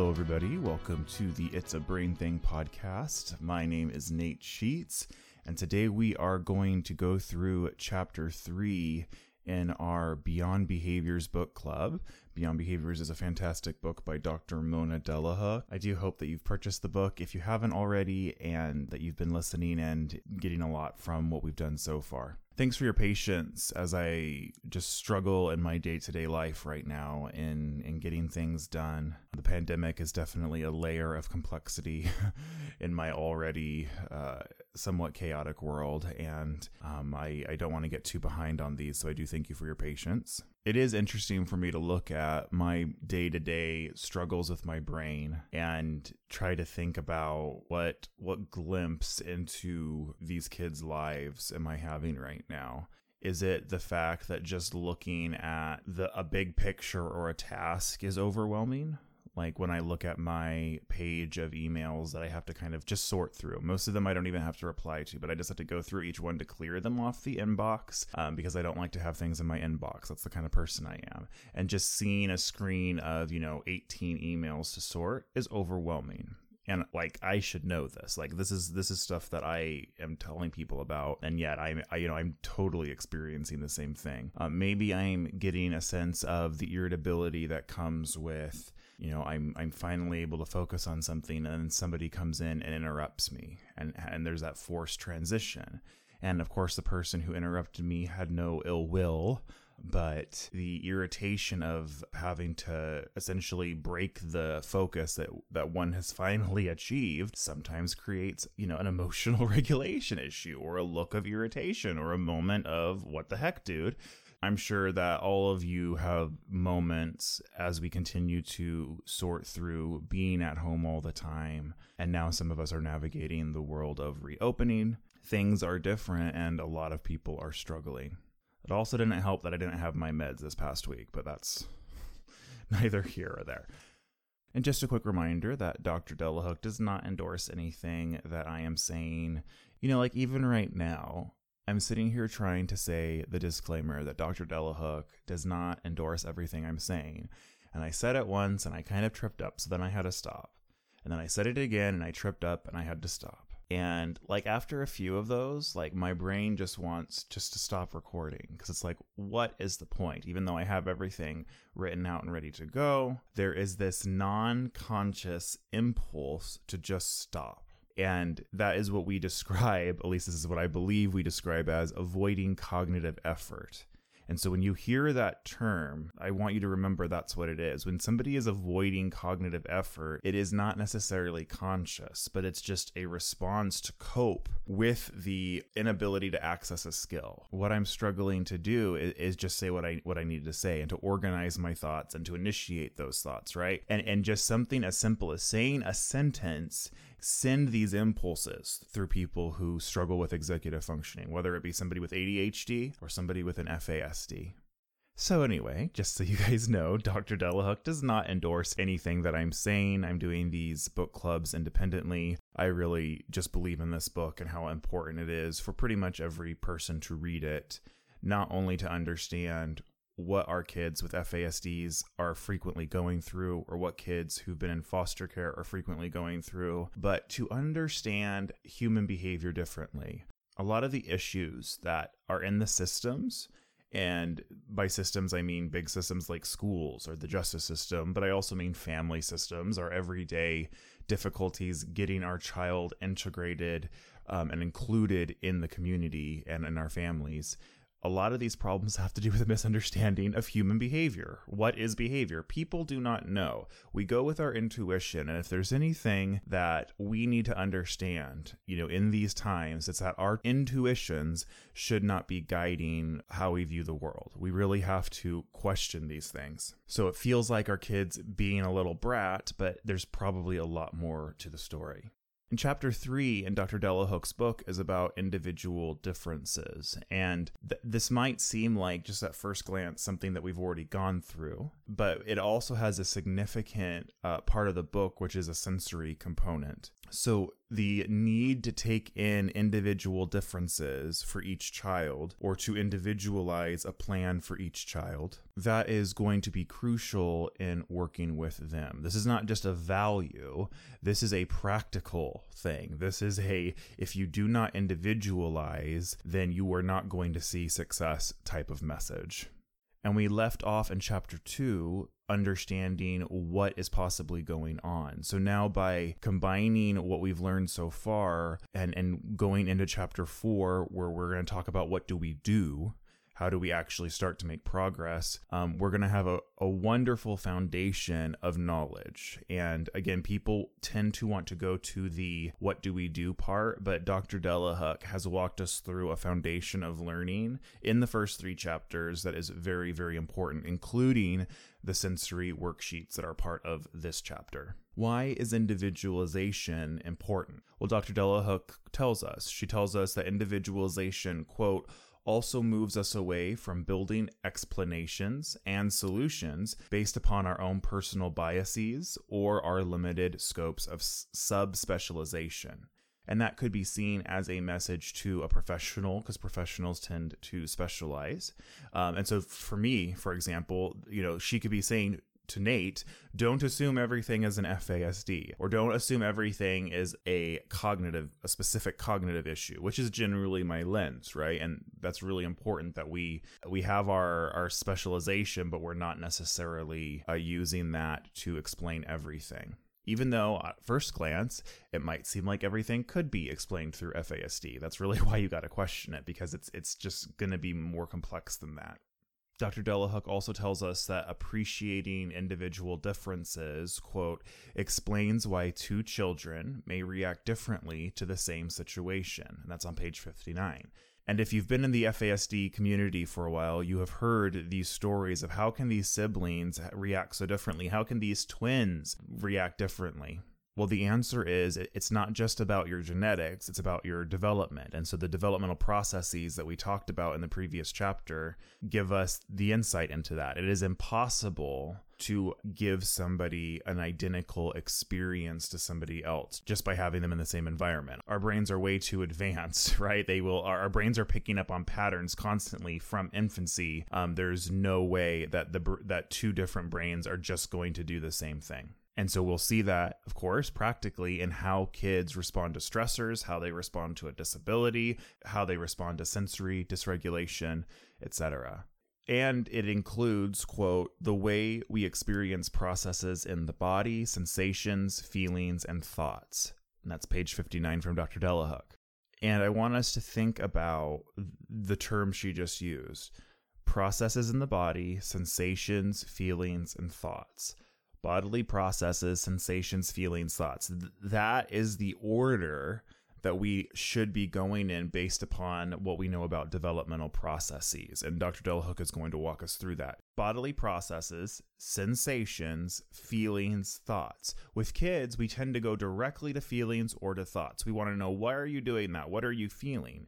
Hello, everybody. Welcome to the It's a Brain Thing podcast. My name is Nate Sheets, and today we are going to go through chapter three in our Beyond Behaviors book club. Beyond Behaviors is a fantastic book by Dr. Mona Delahooke. I do hope that you've purchased the book if you haven't already and that you've been listening and getting a lot from what we've done so far. Thanks for your patience as I just struggle in my day to day life right now in, in getting things done. The pandemic is definitely a layer of complexity in my already uh, somewhat chaotic world, and um, I, I don't want to get too behind on these, so I do thank you for your patience it is interesting for me to look at my day to day struggles with my brain and try to think about what what glimpse into these kids' lives am I having right now. Is it the fact that just looking at the a big picture or a task is overwhelming? Like when I look at my page of emails that I have to kind of just sort through. Most of them I don't even have to reply to, but I just have to go through each one to clear them off the inbox um, because I don't like to have things in my inbox. That's the kind of person I am. And just seeing a screen of, you know, 18 emails to sort is overwhelming and like i should know this like this is this is stuff that i am telling people about and yet i'm I, you know i'm totally experiencing the same thing uh, maybe i'm getting a sense of the irritability that comes with you know i'm i'm finally able to focus on something and then somebody comes in and interrupts me and and there's that forced transition. And of course the person who interrupted me had no ill will but the irritation of having to essentially break the focus that that one has finally achieved sometimes creates you know an emotional regulation issue or a look of irritation or a moment of what the heck dude I'm sure that all of you have moments as we continue to sort through being at home all the time. And now some of us are navigating the world of reopening. Things are different, and a lot of people are struggling. It also didn't help that I didn't have my meds this past week, but that's neither here or there. And just a quick reminder that Dr. Delahooke does not endorse anything that I am saying. You know, like even right now, I'm sitting here trying to say the disclaimer that Dr. Delahooke does not endorse everything I'm saying. And I said it once and I kind of tripped up, so then I had to stop. And then I said it again and I tripped up and I had to stop. And like after a few of those, like my brain just wants just to stop recording because it's like, what is the point? Even though I have everything written out and ready to go, there is this non conscious impulse to just stop and that is what we describe, at least this is what I believe we describe as avoiding cognitive effort. And so when you hear that term, I want you to remember that's what it is. When somebody is avoiding cognitive effort, it is not necessarily conscious, but it's just a response to cope with the inability to access a skill. What I'm struggling to do is, is just say what I what I need to say and to organize my thoughts and to initiate those thoughts, right? And and just something as simple as saying a sentence send these impulses through people who struggle with executive functioning, whether it be somebody with ADHD or somebody with an FASD. So, anyway, just so you guys know, Dr. Delahooke does not endorse anything that I'm saying. I'm doing these book clubs independently. I really just believe in this book and how important it is for pretty much every person to read it, not only to understand what our kids with FASDs are frequently going through, or what kids who've been in foster care are frequently going through, but to understand human behavior differently. A lot of the issues that are in the systems, and by systems, I mean big systems like schools or the justice system, but I also mean family systems, our everyday difficulties getting our child integrated um, and included in the community and in our families a lot of these problems have to do with a misunderstanding of human behavior. What is behavior? People do not know. We go with our intuition, and if there's anything that we need to understand, you know, in these times, it's that our intuitions should not be guiding how we view the world. We really have to question these things. So it feels like our kids being a little brat, but there's probably a lot more to the story. In chapter three in Dr. Delahooke's book is about individual differences. And th- this might seem like, just at first glance, something that we've already gone through, but it also has a significant uh, part of the book, which is a sensory component. So, the need to take in individual differences for each child or to individualize a plan for each child, that is going to be crucial in working with them. This is not just a value, this is a practical thing. This is a, if you do not individualize, then you are not going to see success type of message. And we left off in chapter two understanding what is possibly going on. So now by combining what we've learned so far and and going into chapter 4 where we're going to talk about what do we do how do we actually start to make progress? Um, we're going to have a, a wonderful foundation of knowledge. And again, people tend to want to go to the what do we do part, but Dr. Delahooke has walked us through a foundation of learning in the first three chapters that is very, very important, including the sensory worksheets that are part of this chapter. Why is individualization important? Well, Dr. Delahooke tells us. She tells us that individualization, quote, also moves us away from building explanations and solutions based upon our own personal biases or our limited scopes of subspecialization. And that could be seen as a message to a professional because professionals tend to specialize. Um, and so, for me, for example, you know, she could be saying, to Nate, don't assume everything is an FASD or don't assume everything is a cognitive, a specific cognitive issue, which is generally my lens, right? And that's really important that we we have our our specialization, but we're not necessarily uh, using that to explain everything. Even though at first glance it might seem like everything could be explained through FASD, that's really why you got to question it because it's it's just going to be more complex than that. Dr. Delahooke also tells us that appreciating individual differences, quote, explains why two children may react differently to the same situation. And that's on page 59. And if you've been in the FASD community for a while, you have heard these stories of how can these siblings react so differently? How can these twins react differently? Well, the answer is it's not just about your genetics, it's about your development. And so the developmental processes that we talked about in the previous chapter give us the insight into that. It is impossible to give somebody an identical experience to somebody else just by having them in the same environment. Our brains are way too advanced, right? They will, our, brains are picking up on patterns constantly from infancy. Um, there's no way that the that two different brains are just going to do the same thing. And so we'll see that, of course, practically in how kids respond to stressors, how they respond to a disability, how they respond to sensory dysregulation, etc. And it includes, quote, the way we experience processes in the body, sensations, feelings, and thoughts. And that's page 59 from Dr. Delahooke. And I want us to think about the term she just used processes in the body, sensations, feelings, and thoughts bodily processes, sensations, feelings, thoughts. That is the order that we should be going in based upon what we know about developmental processes. And Dr. Delahooke is going to walk us through that. Bodily processes, sensations, feelings, thoughts. With kids, we tend to go directly to feelings or to thoughts. We want to know why are you doing that? What are you feeling?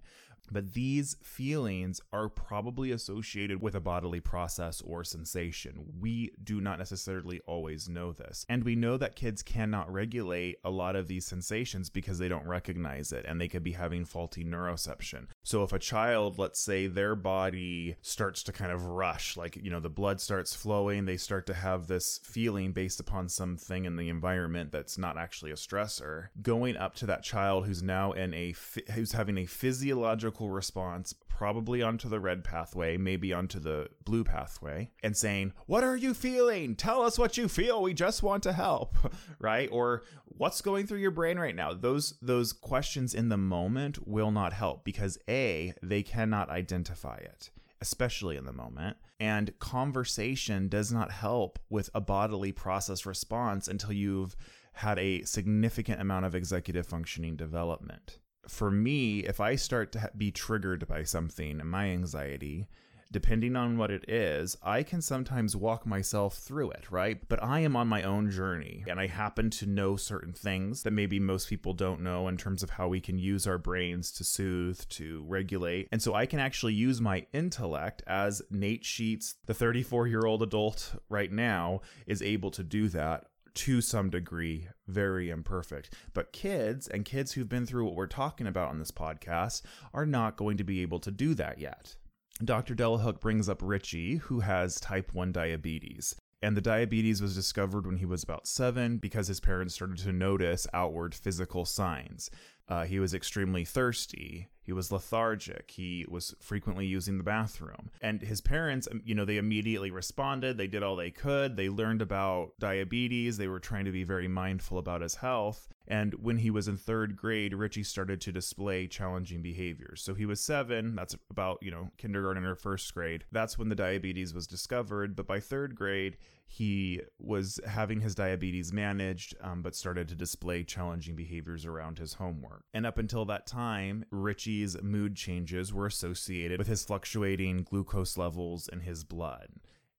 But these feelings are probably associated with a bodily process or sensation. We do not necessarily always know this. And we know that kids cannot regulate a lot of these sensations because they don't recognize it and they could be having faulty neuroception. So if a child, let's say their body starts to kind of rush, like, you know, the blood starts flowing, they start to have this feeling based upon something in the environment that's not actually a stressor, going up to that child who's now in a, who's having a physiological response, probably onto the red pathway, maybe onto the blue pathway, and saying, What are you feeling? Tell us what you feel. We just want to help, right? Or what's going through your brain right now? Those those questions in the moment will not help because A, they cannot identify it especially in the moment. And conversation does not help with a bodily process response until you've had a significant amount of executive functioning development for me, if I start to be triggered by something, my anxiety, depending on what it is, I can sometimes walk myself through it, right? But I am on my own journey and I happen to know certain things that maybe most people don't know in terms of how we can use our brains to soothe, to regulate. And so I can actually use my intellect as Nate Sheets, the 34 year old adult right now, is able to do that to some degree very imperfect. But kids and kids who've been through what we're talking about on this podcast are not going to be able to do that yet. Dr. Delahooke brings up Richie, who has type 1 diabetes. And the diabetes was discovered when he was about seven because his parents started to notice outward physical signs. Uh, he was extremely thirsty. He was lethargic. He was frequently using the bathroom. And his parents, um, you know, they immediately responded. They did all they could. They learned about diabetes. They were trying to be very mindful about his health. And when he was in third grade, Richie started to display challenging behaviors. So he was seven, that's about, you know, kindergarten or first grade. That's when the diabetes was discovered. But by third grade, he was having his diabetes managed, um, but started to display challenging behaviors around his homework. And up until that time, Richie's mood changes were associated with his fluctuating glucose levels in his blood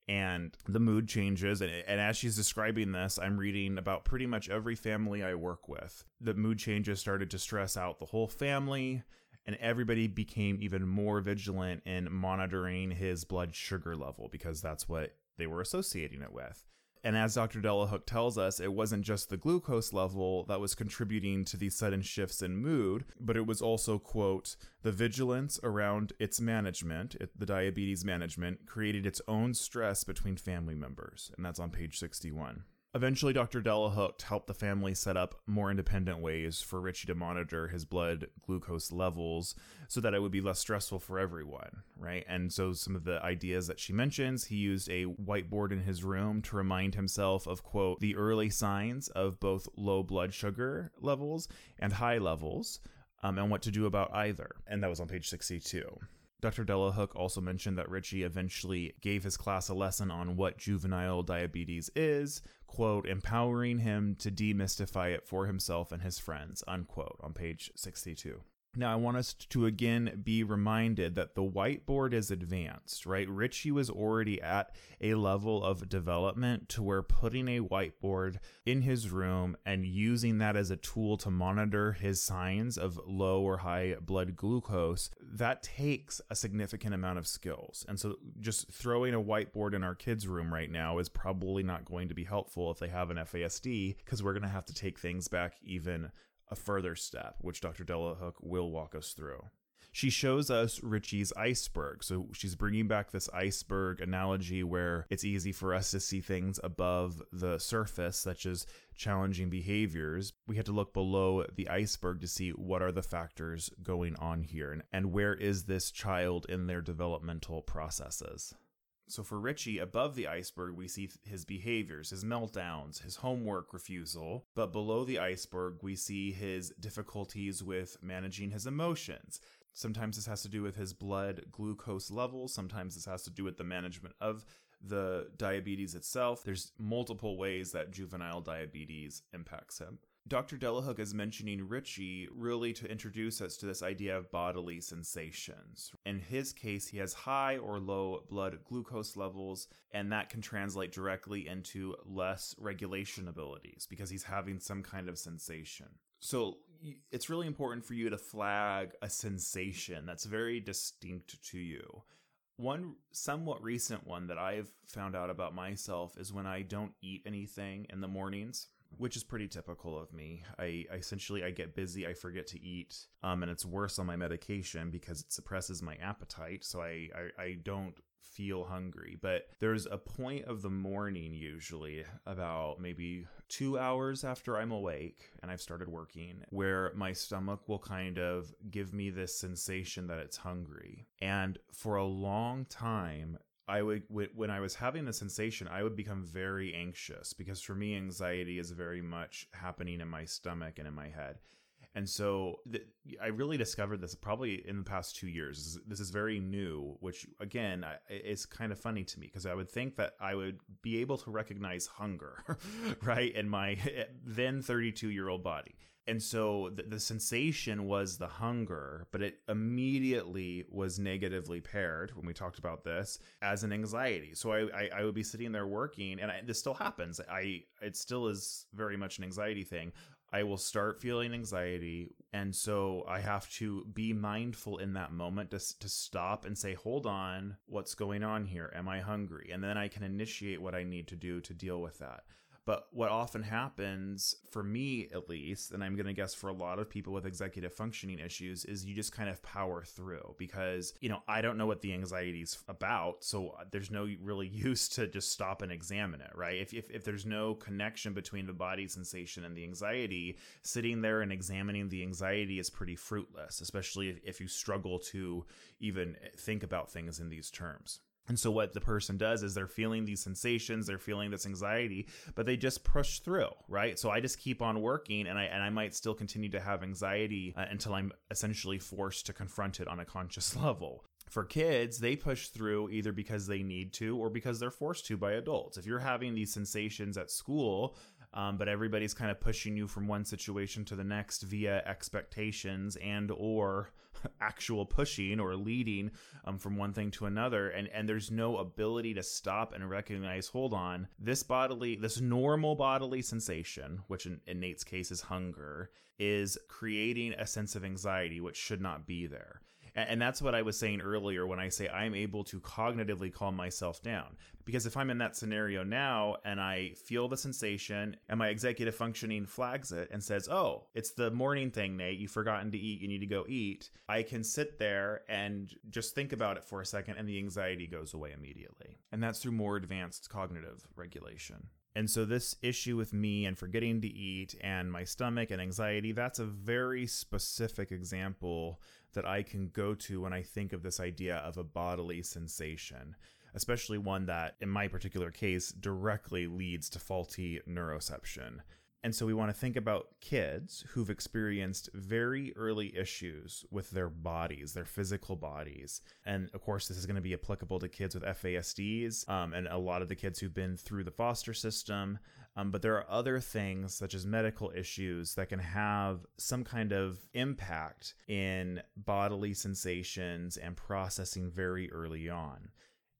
and the mood changes and, and as she's describing this i'm reading about pretty much every family i work with the mood changes started to stress out the whole family and everybody became even more vigilant in monitoring his blood sugar level because that's what they were associating it with and as Dr. Delahooke tells us, it wasn't just the glucose level that was contributing to these sudden shifts in mood, but it was also, quote, the vigilance around its management, it, the diabetes management, created its own stress between family members. And that's on page 61. Eventually, Dr. Delahooke helped the family set up more independent ways for Richie to monitor his blood glucose levels so that it would be less stressful for everyone, right? And so, some of the ideas that she mentions, he used a whiteboard in his room to remind himself of, quote, the early signs of both low blood sugar levels and high levels, um, and what to do about either. And that was on page 62. Dr. Delahooke also mentioned that Richie eventually gave his class a lesson on what juvenile diabetes is, quote, empowering him to demystify it for himself and his friends, unquote, on page 62. Now, I want us to again be reminded that the whiteboard is advanced, right? Richie was already at a level of development to where putting a whiteboard in his room and using that as a tool to monitor his signs of low or high blood glucose, that takes a significant amount of skills. And so, just throwing a whiteboard in our kids' room right now is probably not going to be helpful if they have an FASD because we're going to have to take things back even a further step, which Dr. Delahooke will walk us through. She shows us Richie's iceberg. So she's bringing back this iceberg analogy where it's easy for us to see things above the surface, such as challenging behaviors. We had to look below the iceberg to see what are the factors going on here and, and where is this child in their developmental processes. So for Richie, above the iceberg, we see his behaviors, his meltdowns, his homework refusal. But below the iceberg, we see his difficulties with managing his emotions. Sometimes this has to do with his blood glucose levels. Sometimes this has to do with the management of the diabetes itself. There's multiple ways that juvenile diabetes impacts him. Dr. Delahooke is mentioning Richie really to introduce us to this idea of bodily sensations. In his case, he has high or low blood glucose levels, and that can translate directly into less regulation abilities because he's having some kind of sensation. So it's really important for you to flag a sensation that's very distinct to you. One somewhat recent one that I've found out about myself is when I don't eat anything in the mornings which is pretty typical of me. I, I, essentially I get busy, I forget to eat, um, and it's worse on my medication because it suppresses my appetite, so I, I, I don't feel hungry. But there's a point of the morning usually about maybe two hours after I'm awake and I've started working where my stomach will kind of give me this sensation that it's hungry. And for a long time, I would when I was having the sensation, I would become very anxious because for me, anxiety is very much happening in my stomach and in my head. And so I really discovered this probably in the past two years. This is, this is very new, which again I, is kind of funny to me because I would think that I would be able to recognize hunger, right, in my then 32 year old body. And so the, the, sensation was the hunger, but it immediately was negatively paired when we talked about this as an anxiety. So I, I, I would be sitting there working, and I, this still happens. I it still is very much an anxiety thing. I will start feeling anxiety, and so I have to be mindful in that moment to to stop and say, "Hold on, what's going on here? Am I hungry?" And then I can initiate what I need to do to deal with that But what often happens, for me at least, and I'm going to guess for a lot of people with executive functioning issues, is you just kind of power through because, you know, I don't know what the anxiety is about. So uh, there's no really use to just stop and examine it, right? If, if, if there's no connection between the body sensation and the anxiety, sitting there and examining the anxiety is pretty fruitless, especially if, if you struggle to even eh, think about things in these terms. And so what the person does is they're feeling these sensations, they're feeling this anxiety, but they just push through, right? So I just keep on working and I and I might still continue to have anxiety uh, until I'm essentially forced to confront it on a conscious level. For kids, they push through either because they need to or because they're forced to by adults. If you're having these sensations at school, um, but everybody's kind of pushing you from one situation to the next via expectations and or actual pushing or leading um, from one thing to another and and there's no ability to stop and recognize hold on this bodily this normal bodily sensation which in, in nate's case is hunger is creating a sense of anxiety which should not be there and that's what I was saying earlier when I say I'm able to cognitively calm myself down. Because if I'm in that scenario now and I feel the sensation and my executive functioning flags it and says, Oh, it's the morning thing, Nate. You've forgotten to eat. You need to go eat. I can sit there and just think about it for a second and the anxiety goes away immediately. And that's through more advanced cognitive regulation. And so, this issue with me and forgetting to eat and my stomach and anxiety, that's a very specific example that I can go to when I think of this idea of a bodily sensation, especially one that, in my particular case, directly leads to faulty neuroception. And so we want to think about kids who've experienced very early issues with their bodies, their physical bodies. And of course, this is going to be applicable to kids with FASDs um, and a lot of the kids who've been through the foster system. Um, but there are other things, such as medical issues, that can have some kind of impact in bodily sensations and processing very early on.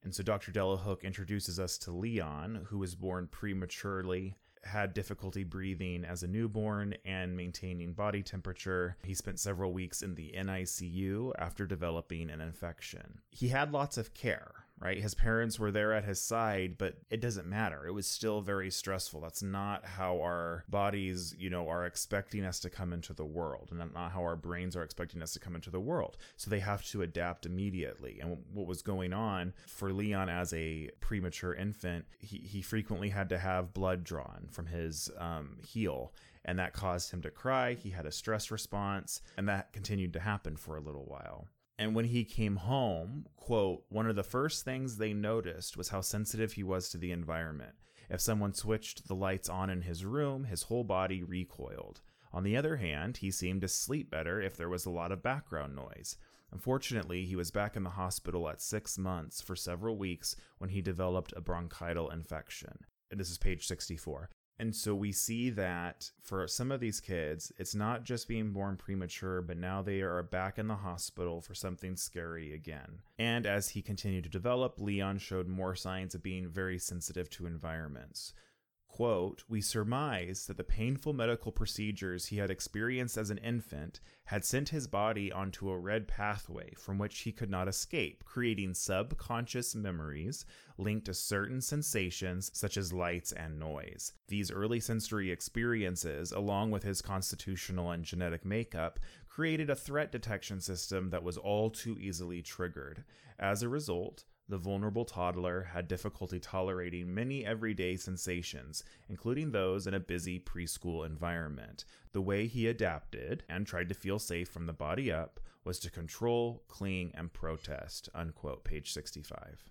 And so Dr. Delahooke introduces us to Leon, who was born prematurely had difficulty breathing as a newborn and maintaining body temperature. He spent several weeks in the NICU after developing an infection. He had lots of care right? His parents were there at his side, but it doesn't matter. It was still very stressful. That's not how our bodies, you know, are expecting us to come into the world, and not how our brains are expecting us to come into the world. So they have to adapt immediately. And what was going on for Leon as a premature infant, he, he frequently had to have blood drawn from his um, heel and that caused him to cry. He had a stress response, and that continued to happen for a little while. And when he came home, quote, one of the first things they noticed was how sensitive he was to the environment. If someone switched the lights on in his room, his whole body recoiled. On the other hand, he seemed to sleep better if there was a lot of background noise. Unfortunately, he was back in the hospital at six months for several weeks when he developed a bronchial infection. And this is page 64. And so we see that for some of these kids, it's not just being born premature, but now they are back in the hospital for something scary again. And as he continued to develop, Leon showed more signs of being very sensitive to environments. Quote, we surmise that the painful medical procedures he had experienced as an infant had sent his body onto a red pathway from which he could not escape, creating subconscious memories linked to certain sensations such as lights and noise. These early sensory experiences, along with his constitutional and genetic makeup, created a threat detection system that was all too easily triggered. As a result, the vulnerable toddler had difficulty tolerating many everyday sensations, including those in a busy preschool environment. The way he adapted and tried to feel safe from the body up was to control, cling, and protest. Unquote, page 65.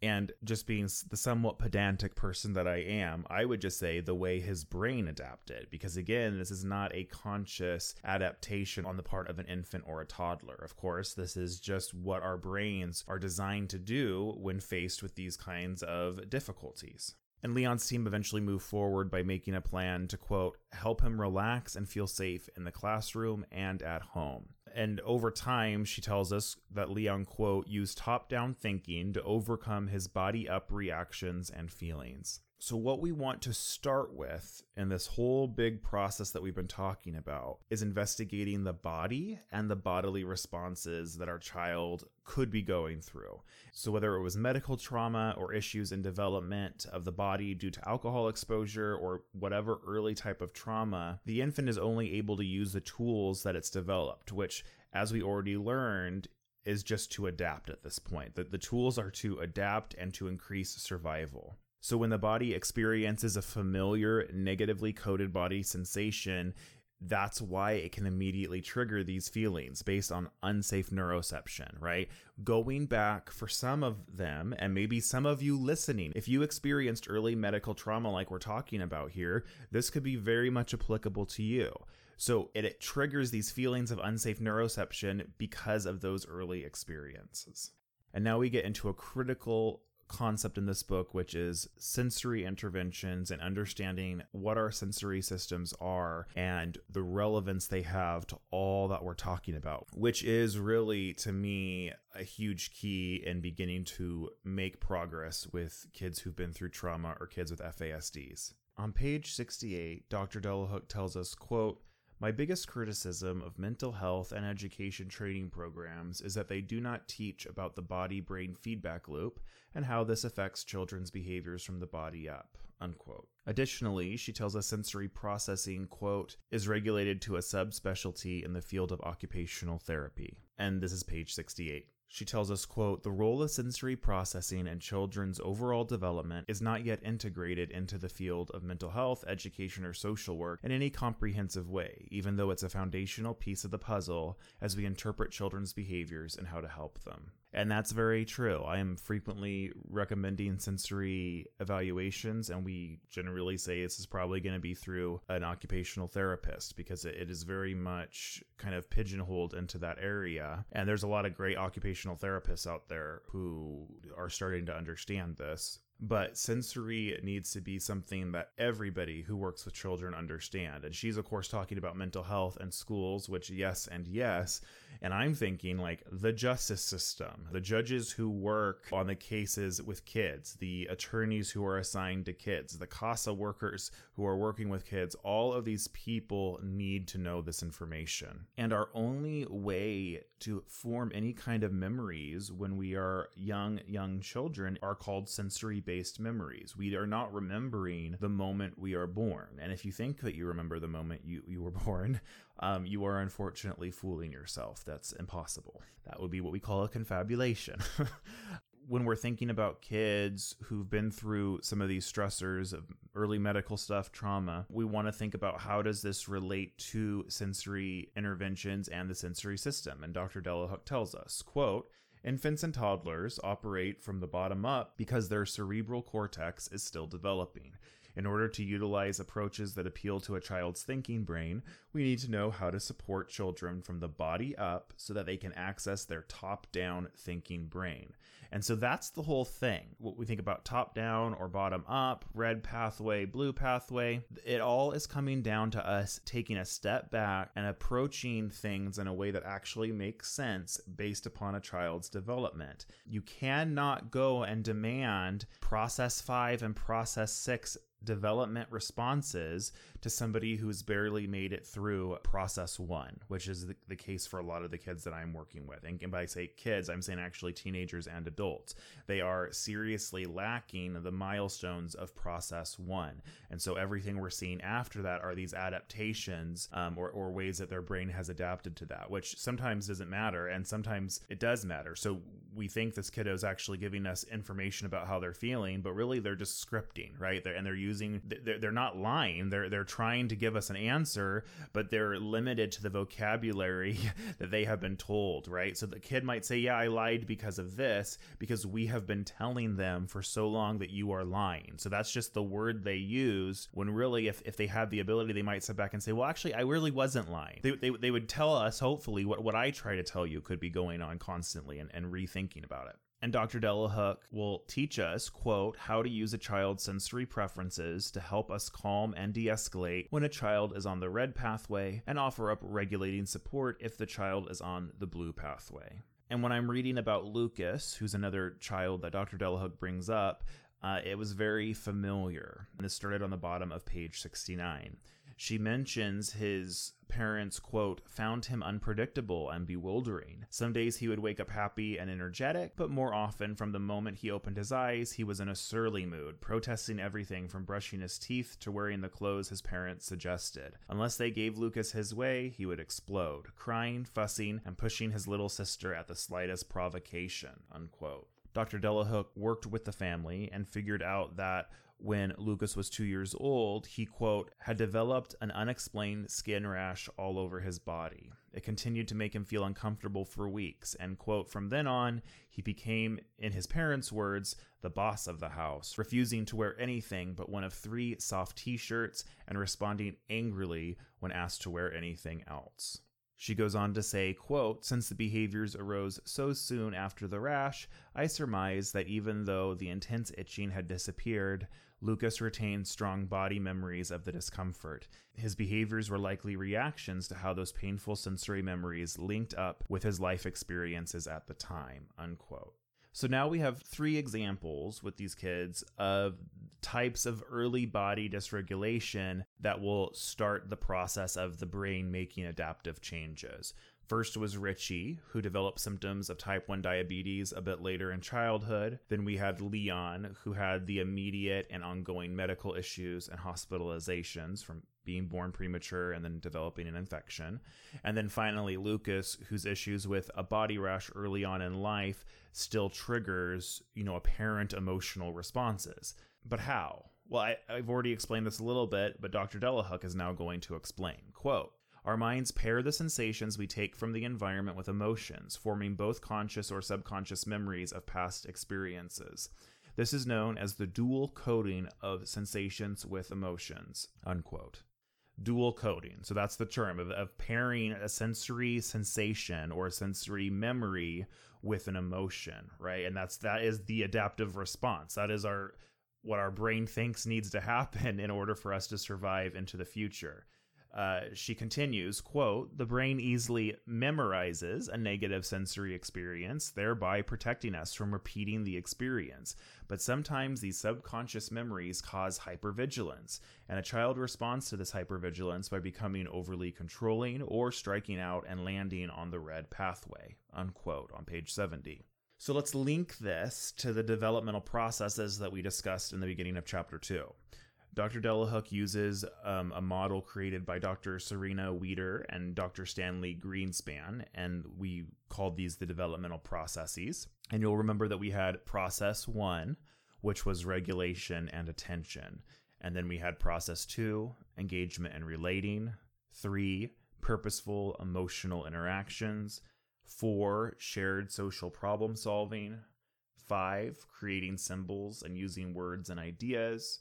And just being the somewhat pedantic person that I am, I would just say the way his brain adapted. Because again, this is not a conscious adaptation on the part of an infant or a toddler. Of course, this is just what our brains are designed to do when faced with these kinds of difficulties. And Leon's team eventually moved forward by making a plan to, quote, help him relax and feel safe in the classroom and at home. And over time, she tells us that Leon, quote, used top down thinking to overcome his body up reactions and feelings. So, what we want to start with in this whole big process that we've been talking about is investigating the body and the bodily responses that our child could be going through. So, whether it was medical trauma or issues in development of the body due to alcohol exposure or whatever early type of trauma, the infant is only able to use the tools that it's developed, which, as we already learned, is just to adapt at this point. That the tools are to adapt and to increase survival. So, when the body experiences a familiar, negatively coded body sensation, that's why it can immediately trigger these feelings based on unsafe neuroception, right? Going back for some of them, and maybe some of you listening, if you experienced early medical trauma like we're talking about here, this could be very much applicable to you. So it, it triggers these feelings of unsafe neuroception because of those early experiences. And now we get into a critical concept in this book, which is sensory interventions and understanding what our sensory systems are and the relevance they have to all that we're talking about, which is really, to me, a huge key in beginning to make progress with kids who've been through trauma or kids with FASDs. On page 68, Dr. Delahooke tells us, quote, my biggest criticism of mental health and education training programs is that they do not teach about the body brain feedback loop and how this affects children's behaviors from the body up. Unquote. Additionally, she tells us sensory processing, quote, is regulated to a subspecialty in the field of occupational therapy. And this is page 68. She tells us, quote, the role of sensory processing in children's overall development is not yet integrated into the field of mental health, education, or social work in any comprehensive way, even though it's a foundational piece of the puzzle as we interpret children's behaviors and how to help them. And that's very true. I am frequently recommending sensory evaluations, and we generally say this is probably going to be through an occupational therapist because it is very much kind of pigeonholed into that area. And there's a lot of great occupational therapists out there who are starting to understand this but sensory needs to be something that everybody who works with children understand and she's of course talking about mental health and schools which yes and yes and i'm thinking like the justice system the judges who work on the cases with kids the attorneys who are assigned to kids the casa workers who are working with kids all of these people need to know this information and our only way to form any kind of memories when we are young young children are called sensory based memories. We are not remembering the moment we are born. And if you think that you remember the moment you, you were born, um, you are unfortunately fooling yourself. That's impossible. That would be what we call a confabulation. when we're thinking about kids who've been through some of these stressors of early medical stuff trauma we want to think about how does this relate to sensory interventions and the sensory system and dr delahooke tells us quote Infants and toddlers operate from the bottom up because their cerebral cortex is still developing. In order to utilize approaches that appeal to a child's thinking brain, we need to know how to support children from the body up so that they can access their top down thinking brain. And so that's the whole thing. What we think about top down or bottom up, red pathway, blue pathway, it all is coming down to us taking a step back and approaching things in a way that actually makes sense based upon a child's development. You cannot go and demand process 5 and process 6 development responses to somebody who's barely made it through process one, which is the, the, case for a lot of the kids that I'm working with. And, and by say kids, I'm saying actually teenagers and adults. They are seriously lacking the milestones of process one. And so everything we're seeing after that are these adaptations um, or, or ways that their brain has adapted to that, which sometimes doesn't matter and sometimes it does matter. So we think this kiddo is actually giving us information about how they're feeling, but really they're just scripting, right? They're, and they're using, they're, they're not lying. They're, they're trying to give us an answer, but they're limited to the vocabulary that they have been told, right? So the kid might say, Yeah, I lied because of this, because we have been telling them for so long that you are lying. So that's just the word they use when really, if, if they have the ability, they might sit back and say, Well, actually, I really wasn't lying. They, they, they would tell us, hopefully, what, what I try to tell you could be going on constantly and, and rethinking about it. And Dr. Delahooke will teach us, quote, how to use a child's sensory preferences to help us calm and de escalate when a child is on the red pathway and offer up regulating support if the child is on the blue pathway. And when I'm reading about Lucas, who's another child that Dr. Delahooke brings up, Uh, it was very familiar. And this started on the bottom of page 69. She mentions his parents, quote, found him unpredictable and bewildering. Some days he would wake up happy and energetic, but more often, from the moment he opened his eyes, he was in a surly mood, protesting everything from brushing his teeth to wearing the clothes his parents suggested. Unless they gave Lucas his way, he would explode, crying, fussing, and pushing his little sister at the slightest provocation, unquote. Dr. Delahooke worked with the family and figured out that when Lucas was two years old, he, quote, had developed an unexplained skin rash all over his body. It continued to make him feel uncomfortable for weeks, and, quote, from then on, he became, in his parents' words, the boss of the house, refusing to wear anything but one of three soft t shirts and responding angrily when asked to wear anything else. She goes on to say, quote, Since the behaviors arose so soon after the rash, I surmise that even though the intense itching had disappeared, Lucas retained strong body memories of the discomfort. His behaviors were likely reactions to how those painful sensory memories linked up with his life experiences at the time. Unquote. So now we have three examples with these kids of types of early body dysregulation that will start the process of the brain making adaptive changes. First was Richie, who developed symptoms of type 1 diabetes a bit later in childhood. Then we had Leon, who had the immediate and ongoing medical issues and hospitalizations from being born premature and then developing an infection. And then finally, Lucas, whose issues with a body rash early on in life still triggers, you know, apparent emotional responses. But how? Well, I, have already explained this a little bit, but Dr. Delahooke is now going to explain. Quote, our minds pair the sensations we take from the environment with emotions, forming both conscious or subconscious memories of past experiences. This is known as the dual coding of sensations with emotions. Unquote. Dual coding. So that's the term of, of pairing a sensory sensation or a sensory memory with an emotion, right? And that's that is the adaptive response. That is our what our brain thinks needs to happen in order for us to survive into the future. Uh, she continues, quote, the brain easily memorizes a negative sensory experience, thereby protecting us from repeating the experience. But sometimes these subconscious memories cause hypervigilance, and a child responds to this hypervigilance by becoming overly controlling or striking out and landing on the red pathway, unquote, on page 70. So let's link this to the developmental processes that we discussed in the beginning of chapter 2. Dr. Delahooke uses um, a model created by Dr. Serena Wieder and Dr. Stanley Greenspan, and we called these the developmental processes. And you'll remember that we had process one, which was regulation and attention. And then we had process two, engagement and relating. Three, purposeful emotional interactions. Four, shared social problem solving. Five, creating symbols and using words and ideas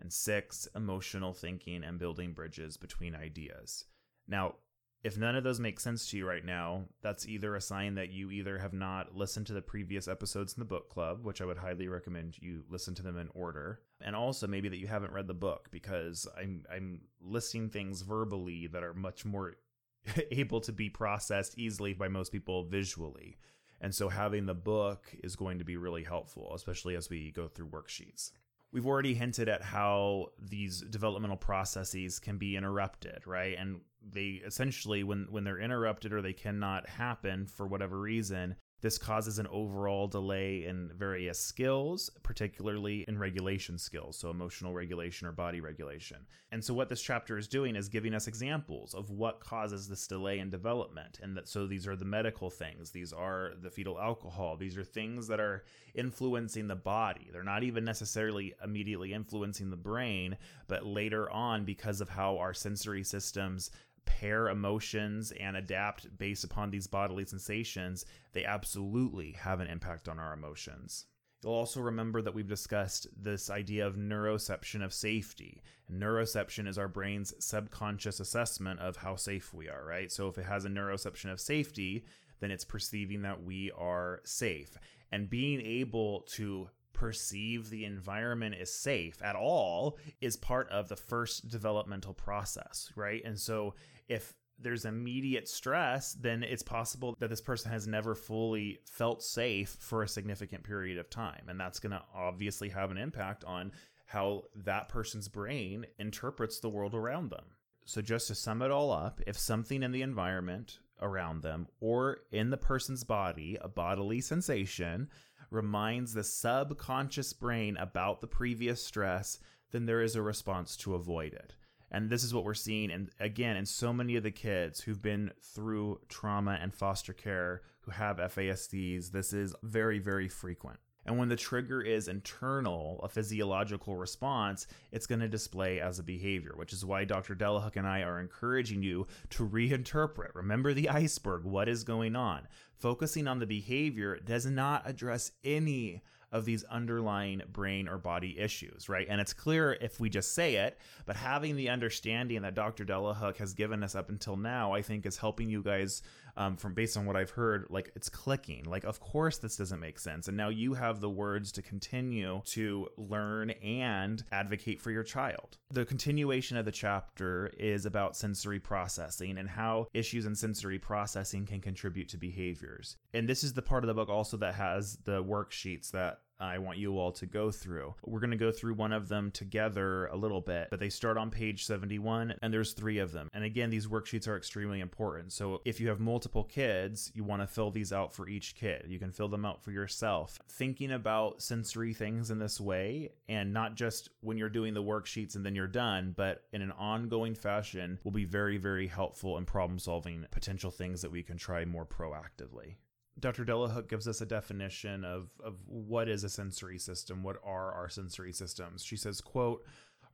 and six, emotional thinking and building bridges between ideas. Now, if none of those make sense to you right now, that's either a sign that you either have not listened to the previous episodes in the book club, which I would highly recommend you listen to them in order, and also maybe that you haven't read the book because I'm I'm listing things verbally that are much more able to be processed easily by most people visually. And so having the book is going to be really helpful, especially as we go through worksheets we've already hinted at how these developmental processes can be interrupted, right? And they essentially when when they're interrupted or they cannot happen for whatever reason, this causes an overall delay in various skills, particularly in regulation skills, so emotional regulation or body regulation. And so, what this chapter is doing is giving us examples of what causes this delay in development. And that, so, these are the medical things, these are the fetal alcohol, these are things that are influencing the body. They're not even necessarily immediately influencing the brain, but later on, because of how our sensory systems pair emotions and adapt based upon these bodily sensations, they absolutely have an impact on our emotions. You'll also remember that we've discussed this idea of neuroception of safety. Neuroception is our brain's subconscious assessment of how safe we are, right? So if it has a neuroception of safety, then it's perceiving that we are safe. And being able to perceive the environment is safe at all is part of the first developmental process, right? And so if there's immediate stress, then it's possible that this person has never fully felt safe for a significant period of time. And that's going to obviously have an impact on how that person's brain interprets the world around them. So, just to sum it all up, if something in the environment around them or in the person's body, a bodily sensation, reminds the subconscious brain about the previous stress, then there is a response to avoid it. And this is what we're seeing, and again, in so many of the kids who've been through trauma and foster care who have FASDs, this is very, very frequent. And when the trigger is internal, a physiological response, it's going to display as a behavior, which is why Dr. Delahooke and I are encouraging you to reinterpret. Remember the iceberg, what is going on? Focusing on the behavior does not address any of these underlying brain or body issues, right? And it's clear if we just say it, but having the understanding that Dr. Delahooke has given us up until now, I think is helping you guys um, from based on what I've heard, like it's clicking. Like, of course, this doesn't make sense. And now you have the words to continue to learn and advocate for your child. The continuation of the chapter is about sensory processing and how issues in sensory processing can contribute to behaviors. And this is the part of the book also that has the worksheets that I want you all to go through. We're going to go through one of them together a little bit, but they start on page 71 and there's three of them. And again, these worksheets are extremely important. So if you have multiple kids, you want to fill these out for each kid. You can fill them out for yourself. Thinking about sensory things in this way and not just when you're doing the worksheets and then you're done, but in an ongoing fashion will be very, very helpful in problem solving potential things that we can try more proactively. Dr. Delahooke gives us a definition of, of what is a sensory system, what are our sensory systems. She says, quote,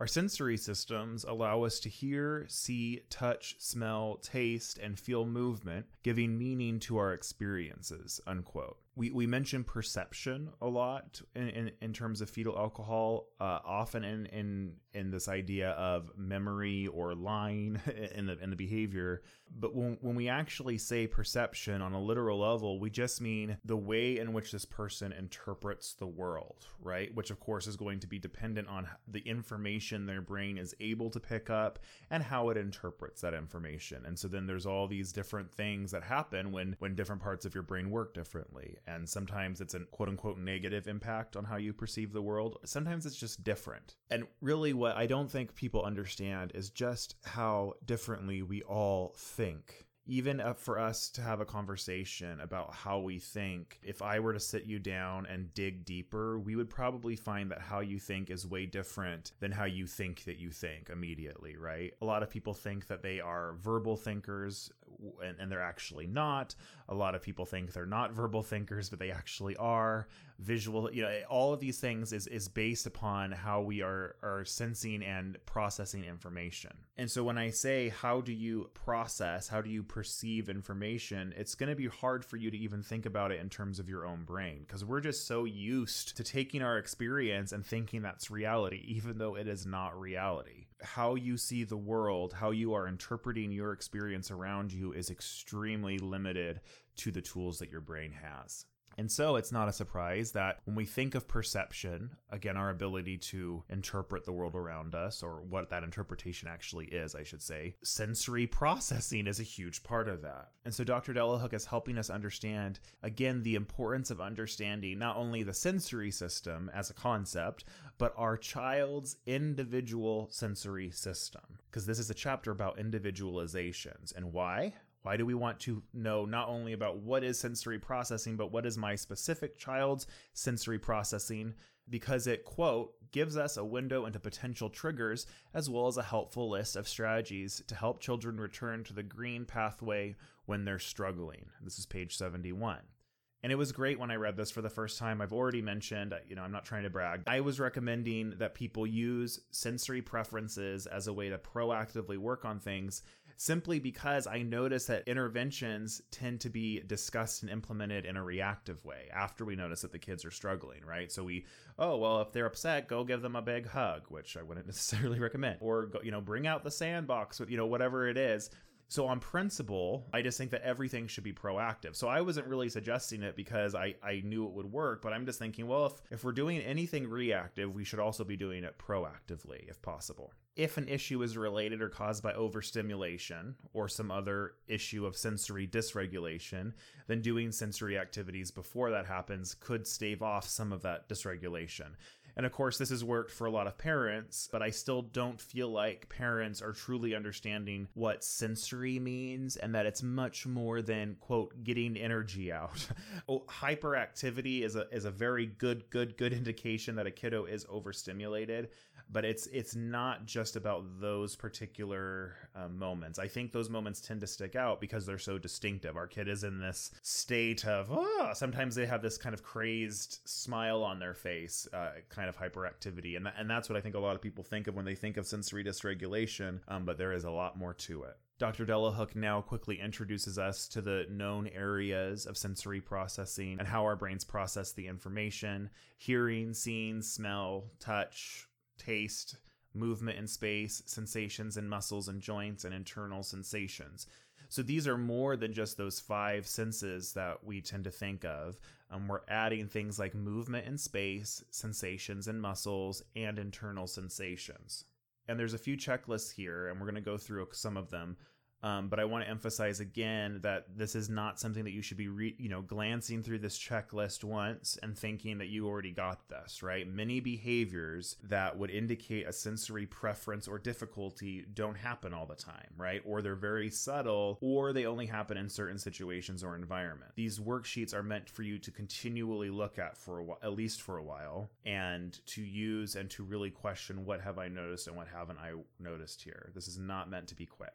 our sensory systems allow us to hear, see, touch, smell, taste, and feel movement, giving meaning to our experiences, unquote we, we mention perception a lot in, in, in terms of fetal alcohol, uh, often in, in in this idea of memory or lying in the in the behavior. But when when we actually say perception on a literal level, we just mean the way in which this person interprets the world, right? Which of course is going to be dependent on the information their brain is able to pick up and how it interprets that information. And so then there's all these different things that happen when when different parts of your brain work differently and sometimes it's a quote unquote negative impact on how you perceive the world. Sometimes it's just different. And really, what I don't think people understand is just how differently we all think even uh, for us to have a conversation about how we think, if I were to sit you down and dig deeper, we would probably find that how you think is way different than how you think that you think immediately, right? A lot of people think that they are verbal thinkers and, and they're actually not. A lot of people think they're not verbal thinkers, but they actually are. Visual you know all of these things is is based upon how we are are sensing and processing information. And so when i say how do you process how do you perceive information it's going to be hard for you to even think about it in terms of your own brain because we're just so used to taking our experience and thinking that's reality even though it is not reality how you see the world how you are interpreting your experience around you is extremely limited to the tools that your brain has and so it's not a surprise that when we think of perception, again, our ability to interpret the world around us, or what that interpretation actually is, I should say, sensory processing is a huge part of that. And so Dr. Delahooke is helping us understand, again, the importance of understanding not only the sensory system as a concept, but our child's individual sensory system. Because this is a chapter about individualizations. And why? Why do we want to know not only about what is sensory processing, but what is my specific child's sensory processing? Because it, quote, gives us a window into potential triggers as well as a helpful list of strategies to help children return to the green pathway when they're struggling. This is page 71. And it was great when I read this for the first time. I've already mentioned, you know, I'm not trying to brag. I was recommending that people use sensory preferences as a way to proactively work on things simply because I notice that interventions tend to be discussed and implemented in a reactive way after we notice that the kids are struggling, right? So we, oh, well, if they're upset, go give them a big hug, which I wouldn't necessarily recommend, or go, you know, bring out the sandbox, you know, whatever it is So, on principle, I just think that everything should be proactive. So, I wasn't really suggesting it because I, I knew it would work, but I'm just thinking, well, if, if we're doing anything reactive, we should also be doing it proactively if possible. If an issue is related or caused by overstimulation or some other issue of sensory dysregulation, then doing sensory activities before that happens could stave off some of that dysregulation. And of course, this has worked for a lot of parents, but I still don't feel like parents are truly understanding what sensory means and that it's much more than, quote, getting energy out. oh, hyperactivity is a, is a very good, good, good indication that a kiddo is overstimulated but it's it's not just about those particular uh, moments. I think those moments tend to stick out because they're so distinctive. Our kid is in this state of oh, sometimes they have this kind of crazed smile on their face, uh, kind of hyperactivity, and th- and that's what I think a lot of people think of when they think of sensory dysregulation. Um, but there is a lot more to it. Dr. Delahooke now quickly introduces us to the known areas of sensory processing and how our brains process the information hearing, seeing, smell, touch, taste, movement in space, sensations in muscles and joints, and internal sensations. So these are more than just those five senses that we tend to think of. Um, we're adding things like movement in space, sensations in muscles, and internal sensations. And there's a few checklists here, and we're going to go through some of them. Um, but I want to emphasize again that this is not something that you should be, re- you know, glancing through this checklist once and thinking that you already got this, right? Many behaviors that would indicate a sensory preference or difficulty don't happen all the time, right? Or they're very subtle, or they only happen in certain situations or environment. These worksheets are meant for you to continually look at for a while, at least for a while, and to use and to really question what have I noticed and what haven't I noticed here. This is not meant to be quick.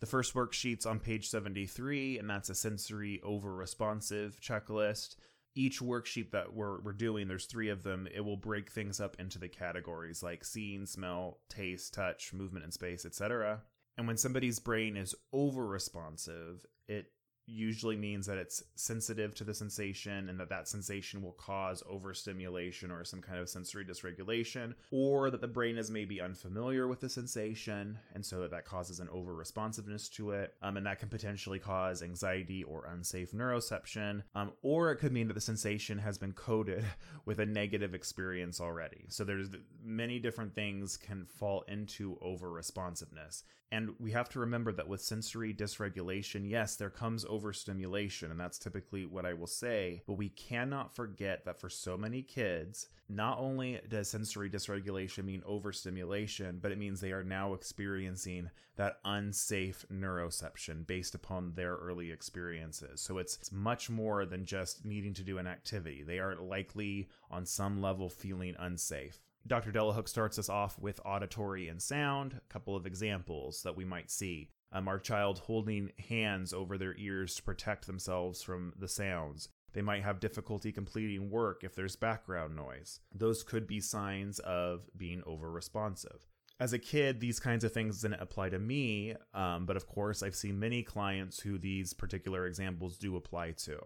The first worksheet's on page 73, and that's a sensory over responsive checklist. Each worksheet that we're, we're doing, there's three of them, it will break things up into the categories like seeing, smell, taste, touch, movement in space, etc. And when somebody's brain is over responsive, it usually means that it's sensitive to the sensation and that that sensation will cause overstimulation or some kind of sensory dysregulation or that the brain is maybe unfamiliar with the sensation and so that that causes an over responsiveness to it um, and that can potentially cause anxiety or unsafe neuroception um, or it could mean that the sensation has been coded with a negative experience already. So there's many different things can fall into over responsiveness and we have to remember that with sensory dysregulation, yes, there comes overstimulation, and that's typically what I will say. But we cannot forget that for so many kids, not only does sensory dysregulation mean overstimulation, but it means they are now experiencing that unsafe neuroception based upon their early experiences. So it's, it's much more than just needing to do an activity. They are likely on some level feeling unsafe. Dr. Delahooke starts us off with auditory and sound, a couple of examples that we might see. Um, our child holding hands over their ears to protect themselves from the sounds. They might have difficulty completing work if there's background noise. Those could be signs of being over responsive. As a kid, these kinds of things didn't apply to me, um, but of course, I've seen many clients who these particular examples do apply to.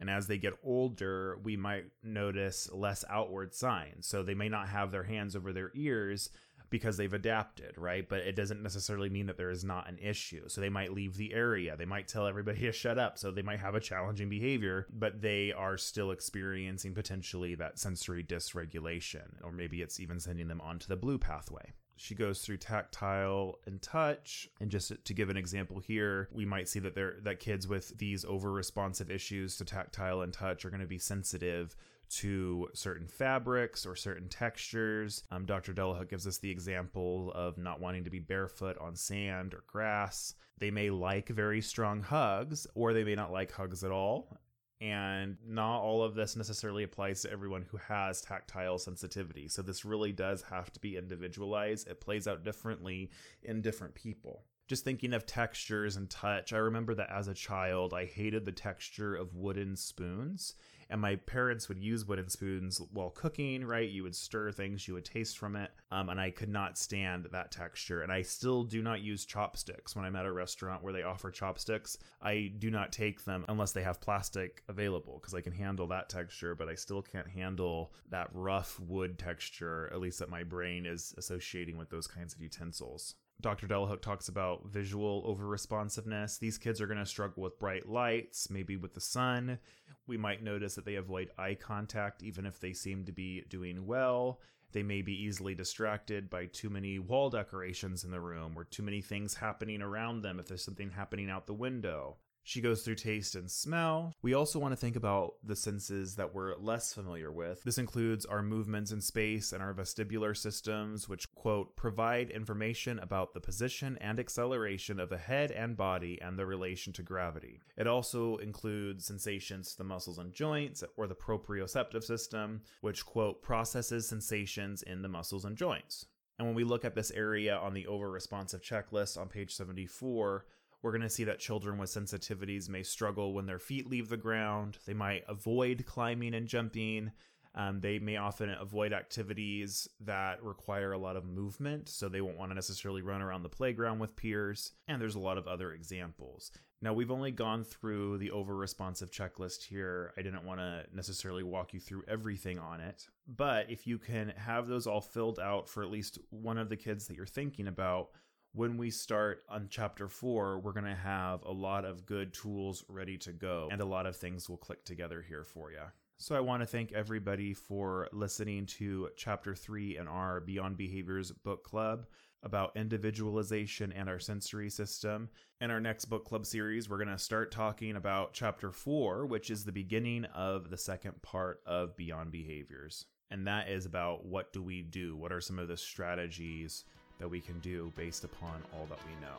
And as they get older, we might notice less outward signs. So they may not have their hands over their ears because they've adapted, right? But it doesn't necessarily mean that there is not an issue. So they might leave the area. They might tell everybody to shut up. So they might have a challenging behavior, but they are still experiencing potentially that sensory dysregulation. Or maybe it's even sending them onto the blue pathway she goes through tactile and touch and just to give an example here we might see that there that kids with these over responsive issues to tactile and touch are going to be sensitive to certain fabrics or certain textures. Um, Dr. Delahooke gives us the example of not wanting to be barefoot on sand or grass. They may like very strong hugs, or they may not like hugs at all and not all of this necessarily applies to everyone who has tactile sensitivity. So this really does have to be individualized. It plays out differently in different people. Just thinking of textures and touch, I remember that as a child, I hated the texture of wooden spoons and my parents would use wooden spoons while cooking right you would stir things you would taste from it um, and i could not stand that texture and i still do not use chopsticks when i'm at a restaurant where they offer chopsticks i do not take them unless they have plastic available because i can handle that texture but i still can't handle that rough wood texture at least that my brain is associating with those kinds of utensils Dr. Delahooke talks about visual over responsiveness. These kids are going to struggle with bright lights, maybe with the sun. We might notice that they avoid eye contact even if they seem to be doing well. They may be easily distracted by too many wall decorations in the room or too many things happening around them if there's something happening out the window. She goes through taste and smell. We also want to think about the senses that we're less familiar with. This includes our movements in space and our vestibular systems, which, quote, provide information about the position and acceleration of the head and body and the relation to gravity. It also includes sensations to the muscles and joints, or the proprioceptive system, which, quote, processes sensations in the muscles and joints. And when we look at this area on the over responsive checklist on page 74, we're going to see that children with sensitivities may struggle when their feet leave the ground. They might avoid climbing and jumping. Um, they may often avoid activities that require a lot of movement, so they won't want to necessarily run around the playground with peers. And there's a lot of other examples. Now, we've only gone through the over responsive checklist here. I didn't want to necessarily walk you through everything on it. But if you can have those all filled out for at least one of the kids that you're thinking about, when we start on chapter four, we're going to have a lot of good tools ready to go, and a lot of things will click together here for you. So, I want to thank everybody for listening to chapter three in our Beyond Behaviors book club about individualization and our sensory system. In our next book club series, we're going to start talking about chapter four, which is the beginning of the second part of Beyond Behaviors. And that is about what do we do? What are some of the strategies that we can do based upon all that we know.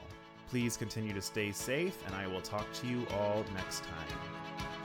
Please continue to stay safe, and I will talk to you all next time.